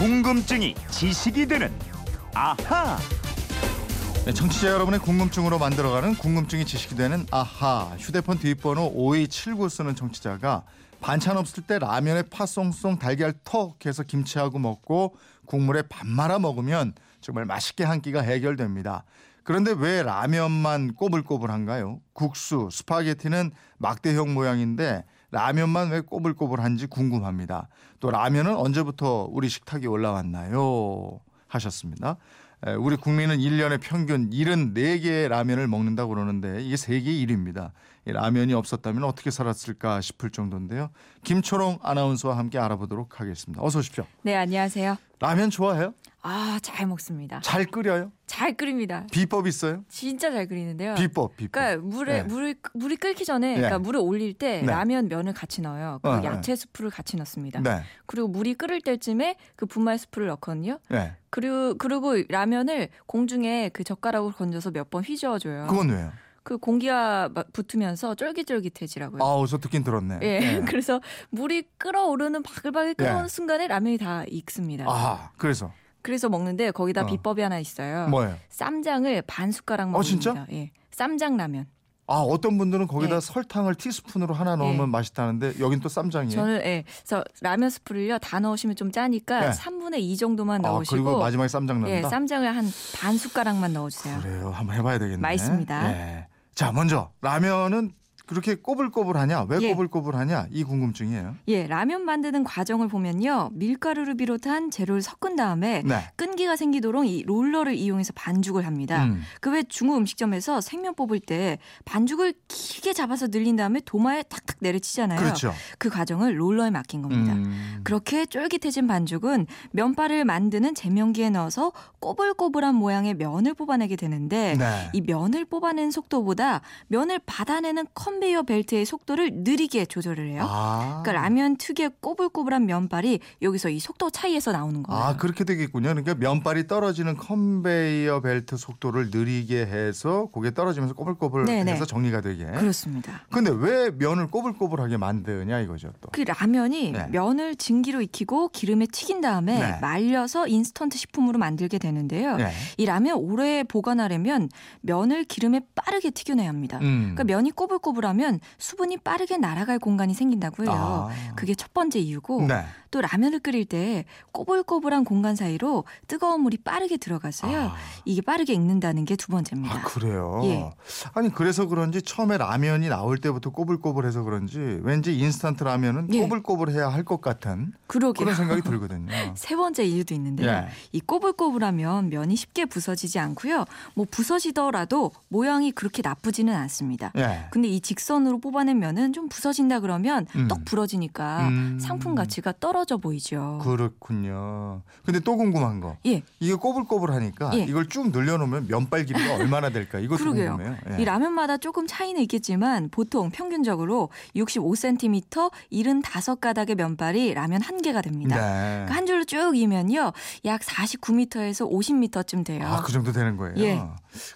궁금증이 지식이 되는 아하. 네, 청취자 여러분의 궁금증으로 만들어가는 궁금증이 지식이 되는 아하 휴대폰 뒷번호 5279 쓰는 청취자가 반찬 없을 때 라면에 파송송 달걀 턱 해서 김치하고 먹고 국물에 밥 말아 먹으면 정말 맛있게 한 끼가 해결됩니다. 그런데 왜 라면만 꼬불꼬불한가요? 국수, 스파게티는 막대형 모양인데 라면만 왜 꼬불꼬불한지 궁금합니다. 또 라면은 언제부터 우리 식탁에 올라왔나요? 하셨습니다. 에, 우리 국민은 1년에 평균 74개의 라면을 먹는다고 그러는데 이게 세계 1위입니다. 이 라면이 없었다면 어떻게 살았을까 싶을 정도인데요. 김초롱 아나운서와 함께 알아보도록 하겠습니다. 어서 오십시오. 네, 안녕하세요. 라면 좋아해요? 아, 잘 먹습니다. 잘 끓여요? 잘 끓입니다. 비법 있어요? 진짜 잘 끓이는데요. 비법, 비법. 그러니까 물에 네. 물을 물이 끓기 전에 네. 그러니까 물을 올릴 때 네. 라면 면을 같이 넣어요. 그리고 어, 네. 야채 스프를 같이 넣습니다. 네. 그리고 물이 끓을 때쯤에 그 분말 스프를 넣거든요. 네. 그리고 그리고 라면을 공중에 그 젓가락으로 건져서 몇 번 휘저어 줘요. 그건 왜요? 그 공기가 막 붙으면서 쫄깃쫄깃해지라고요. 아, 어서 듣긴 들었네. 예. 네. 그래서 물이 끓어오르는 바글바글 끓어오는 예. 순간에 라면이 다 익습니다. 아, 그래서 그래서 먹는데 거기다 어. 비법이 하나 있어요. 뭐예요? 쌈장을 반 숟가락 어, 먹습니다. 진짜? 예. 쌈장 라면. 아, 어떤 분들은 거기다 예. 설탕을 티스푼으로 하나 넣으면 예. 맛있다는데 여긴 또 쌈장이에요. 저는 예. 그래서 라면 스프를요 다 넣으시면 좀 짜니까 네. 3분의 2 정도만 아, 넣으시고 그리고 마지막에 쌈장 예, 넣는다. 쌈장을 한 반 숟가락만 넣어주세요. 그래요. 한번 해봐야 되겠네. 맛있습니다. 예. 자, 먼저 라면은 그렇게 꼬불꼬불하냐? 왜 예. 꼬불꼬불하냐? 이 궁금증이에요. 예, 라면 만드는 과정을 보면요 밀가루를 비롯한 재료를 섞은 다음에 네. 끈기가 생기도록 이 롤러를 이용해서 반죽을 합니다. 음. 그외 중국 음식점에서 생면 뽑을 때 반죽을 길게 잡아서 늘린 다음에 도마에 탁탁 내려치잖아요. 그렇죠. 그 과정을 롤러에 맡긴 겁니다. 음. 그렇게 쫄깃해진 반죽은 면발을 만드는 제면기에 넣어서 꼬불꼬불한 모양의 면을 뽑아내게 되는데 네. 이 면을 뽑아내는 속도보다 면을 받아내는 컨베이어 벨트의 속도를 느리게 조절을 해요. 아. 그러니까 라면 특유의 꼬불꼬불한 면발이 여기서 이 속도 차이에서 나오는 거예요. 아, 그렇게 되겠군요. 그러니까 면발이 떨어지는 컨베이어 벨트 속도를 느리게 해서 고개 떨어지면서 꼬불꼬불 네네. 해서 정리가 되게. 그렇습니다. 근데 왜 면을 꼬불꼬불하게 만드냐 이거죠, 또. 그 라면이 네. 면을 증기로 익히고 기름에 튀긴 다음에 네. 말려서 인스턴트 식품으로 만들게 되는데요. 네. 이 라면 오래 보관하려면 면을 기름에 빠르게 튀겨내야 합니다. 음. 그러니까 면이 꼬불꼬불 하면 수분이 빠르게 날아갈 공간이 생긴다고 해요. 아. 그게 첫 번째 이유고 네. 또 라면을 끓일 때 꼬불꼬불한 공간 사이로 뜨거운 물이 빠르게 들어가서요. 아. 이게 빠르게 익는다는 게 두 번째입니다. 아, 그래요? 예. 아니, 그래서 그런지 처음에 라면이 나올 때부터 꼬불꼬불해서 그런지 왠지 인스턴트 라면은 예. 꼬불꼬불해야 할 것 같은 그러게요. 그런 생각이 들거든요. 세 번째 이유도 있는데요. 예. 이 꼬불꼬불하면 면이 쉽게 부서지지 않고요. 뭐 부서지더라도 모양이 그렇게 나쁘지는 않습니다. 예. 근데 이 직선으로 뽑아낸 면은 좀 부서진다 그러면 음. 떡 부러지니까 음. 상품 가치가 떨어져 보이죠. 그렇군요. 근데 또 궁금한 거. 예. 이게 꼬불꼬불하니까 예. 이걸 쭉 늘려놓으면 면발 길이가 얼마나 될까? 그러게요. 궁금해요. 예. 이 라면마다 조금 차이는 있겠지만 보통 평균적으로 65cm 75가닥의 면발이 라면 한 개가 됩니다. 네. 그러니까 한 줄로 쭉 이면요. 약 49m에서 50m쯤 돼요. 아, 그 정도 되는 거예요. 예.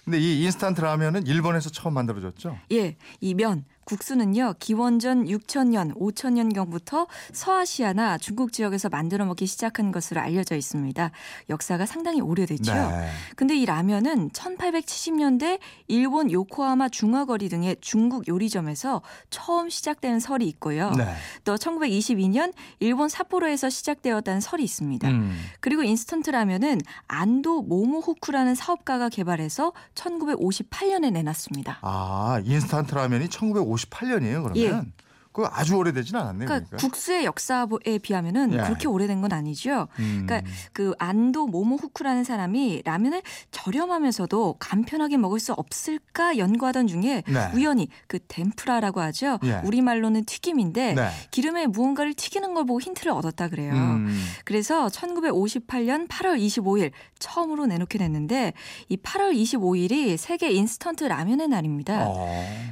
근데 이 인스턴트 라면은 일본에서 처음 만들어졌죠? 예, 이 면, 국수는요, 기원전 6천년, 5천년경부터 서아시아나 중국 지역에서 만들어 먹기 시작한 것으로 알려져 있습니다. 역사가 상당히 오래됐죠. 네. 근데 이 라면은 1870년대 일본 요코하마 중화거리 등의 중국 요리점에서 처음 시작된 설이 있고요. 네. 또 1922년 일본 삿포로에서 시작되었다는 설이 있습니다. 음. 그리고 인스턴트 라면은 안도 모모후쿠라는 사업가가 개발해서 1958년에 내놨습니다. 아, 인스턴트 라면이 1958 년이에요, 그러면? 예. 그거 아주 오래되진 않았네요. 그러니까 그러니까. 국수의 역사에 비하면은 예. 그렇게 오래된 건 아니죠. 음. 그러니까 그 안도 모모 후쿠라는 사람이 라면을 저렴하면서도 간편하게 먹을 수 없을까 연구하던 중에 네. 우연히 그 덴프라라고 하죠. 예. 우리말로는 튀김인데 네. 기름에 무언가를 튀기는 걸 보고 힌트를 얻었다 그래요. 음. 그래서 1958년 8월 25일 처음으로 내놓게 됐는데 이 8월 25일이 세계 인스턴트 라면의 날입니다. 어.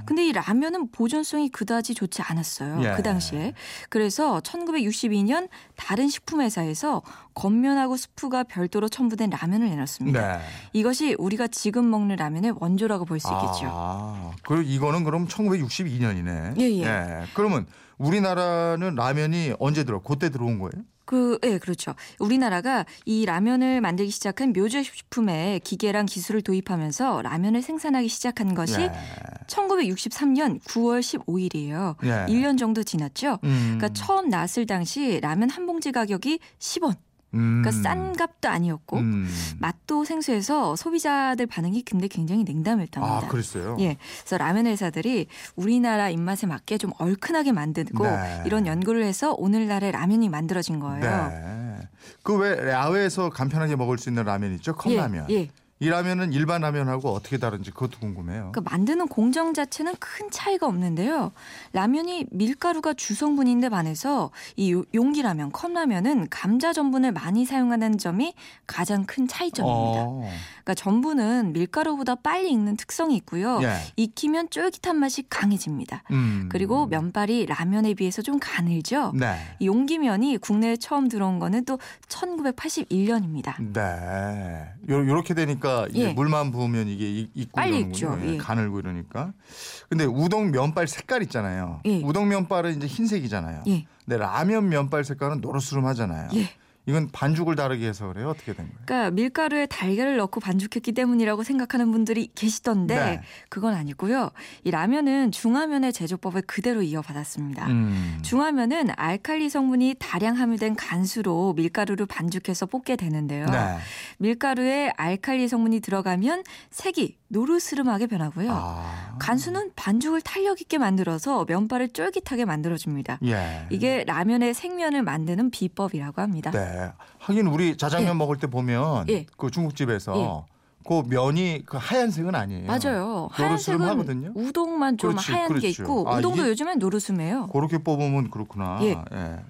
근데 이 라면은 보존성이 그다지 좋지 않았어요. 예. 그 당시에. 그래서 1962년 다른 식품회사에서 겉면하고 스프가 별도로 첨부된 라면을 내놨습니다. 네. 이것이 우리가 지금 먹는 라면의 원조라고 볼 수 있겠죠. 아, 그리고 이거는 그럼 1962년이네. 예, 예. 그러면 우리나라는 라면이 언제 들어? 그때 들어온 거예요? 그, 예, 그렇죠. 우리나라가 이 라면을 만들기 시작한 묘제식품에 기계랑 기술을 도입하면서 라면을 생산하기 시작한 것이 예. 1963년 9월 15일이에요. 예. 1년 정도 지났죠. 음. 그러니까 처음 나왔을 당시 라면 한 봉지 가격이 10원. 음. 그러니까 싼 값도 아니었고 음. 맛도 생소해서 소비자들 반응이 근데 굉장히 냉담했답니다. 아, 그랬어요. 예, 그래서 라면 회사들이 우리나라 입맛에 맞게 좀 얼큰하게 만들고 네. 이런 연구를 해서 오늘날의 라면이 만들어진 거예요. 네. 그왜 야외에서 간편하게 먹을 수 있는 라면 있죠? 컵라면. 예, 예. 이 라면은 일반 라면하고 어떻게 다른지 그것도 궁금해요. 그 만드는 공정 자체는 큰 차이가 없는데요. 라면이 밀가루가 주성분인데 반해서 이 요- 용기라면, 컵라면은 감자 전분을 많이 사용하는 점이 가장 큰 차이점입니다. 어. 그러니까 전분은 밀가루보다 빨리 익는 특성이 있고요. 예. 익히면 쫄깃한 맛이 강해집니다. 음. 그리고 면발이 라면에 비해서 좀 가늘죠. 네. 이 용기면이 국내에 처음 들어온 거는 또 1981년입니다. 네. 요, 요렇게 되니까 이제 예. 물만 부으면 이게 익- 익고 이러는군요. 예, 예. 가늘고 이러니까. 근데 우동 면발 색깔 있잖아요. 예. 우동 면발은 이제 흰색이잖아요. 예. 근데 라면 면발 색깔은 노르스름하잖아요. 예. 이건 반죽을 다르게 해서 그래요. 어떻게 된 거예요? 그러니까 밀가루에 달걀을 넣고 반죽했기 때문이라고 생각하는 분들이 계시던데 네. 그건 아니고요. 이 라면은 중화면의 제조법을 그대로 이어받았습니다. 음. 중화면은 알칼리 성분이 다량 함유된 간수로 밀가루를 반죽해서 볶게 되는데요. 네. 밀가루에 알칼리 성분이 들어가면 색이 노르스름하게 변하고요. 아. 간수는 반죽을 탄력 있게 만들어서 면발을 쫄깃하게 만들어줍니다. 예. 이게 라면의 생면을 만드는 비법이라고 합니다. 네. 하긴 우리 자장면 예. 먹을 때 보면 예. 그 중국집에서 그 면이 그 하얀색은 아니에요. 맞아요. 하얀색은 노르스름하거든요. 우동만 좀 그렇지, 하얀 게 그렇죠. 있고 아, 우동도 요즘엔 노르스매요. 그렇게 뽑으면 그렇구나. 예.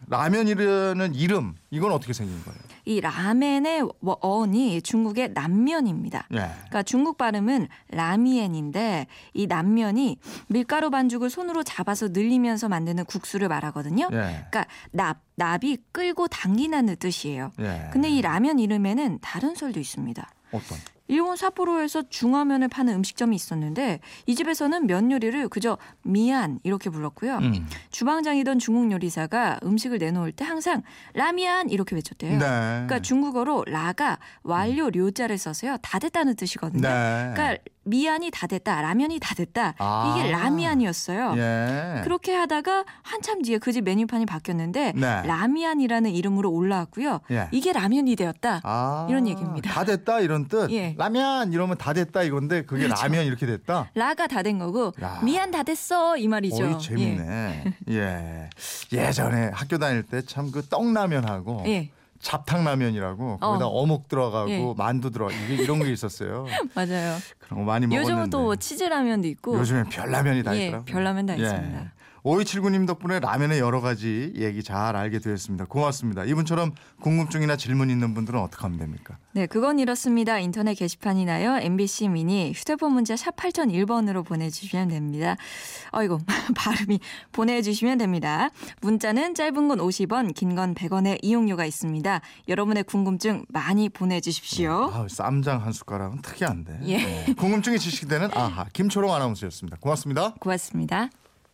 라면이라는 이름 이건 어떻게 생긴 거예요? 이 라멘의 워- 어원이 중국의 남면입니다. 예. 그러니까 중국 발음은 라미엔인데 이 남면이 밀가루 반죽을 손으로 잡아서 늘리면서 만드는 국수를 말하거든요. 예. 그러니까 납 납이 끌고 당기는 뜻이에요. 예. 근데 이 라면 이름에는 다른 설도 있습니다. 어떤? 일본 삿포로에서 중화면을 파는 음식점이 있었는데 이 집에서는 면 요리를 그저 미안 이렇게 불렀고요. 음. 주방장이던 중국 요리사가 음식을 내놓을 때 항상 라미안 이렇게 외쳤대요. 네. 그러니까 중국어로 라가 완료 료자를 써서요. 다 됐다는 뜻이거든요. 네. 그러니까 미안이 다 됐다, 라면이 다 됐다. 아. 이게 라미안이었어요. 예. 그렇게 하다가 한참 뒤에 그 집 메뉴판이 바뀌었는데 네. 라미안이라는 이름으로 올라왔고요. 예. 이게 라면이 되었다. 아, 이런 얘기입니다. 다 됐다 이런 뜻. 예. 라면 이러면 다 됐다 이건데 그게 그렇죠. 라면 이렇게 됐다. 라가 다 된 거고 야. 미안 다 됐어 이 말이죠. 어이 재밌네. 예. 예 전에 학교 다닐 때 참 그 떡라면하고 예. 예, 잡탕라면이라고 거기다 어. 어. 묵 들어가고 예. 만두 들어 이게 이런 게 있었어요. 맞아요. 그런 거 많이 먹었는데. 요즘은 또 치즈라면도 있고 요즘엔 별라면이 다 예, 있더라고요. 별라면 다 있습니다. 5279님 덕분에 라면의 여러 가지 얘기 잘 알게 되었습니다. 고맙습니다. 이분처럼 궁금증이나 질문 있는 분들은 어떻게 하면 됩니까? 네, 그건 이렇습니다. 인터넷 게시판이나요. MBC 미니 휴대폰 문자 샵 8001번으로 보내주시면 됩니다. 어이구, 발음이 보내주시면 됩니다. 문자는 짧은 건 50원, 긴 건 100원의 이용료가 있습니다. 여러분의 궁금증 많이 보내주십시오. 아, 쌈장 한 숟가락은 특이한데. 예. 네. 궁금증이 지식되는 아하 김초롱 아나운서였습니다. 고맙습니다. 고맙습니다.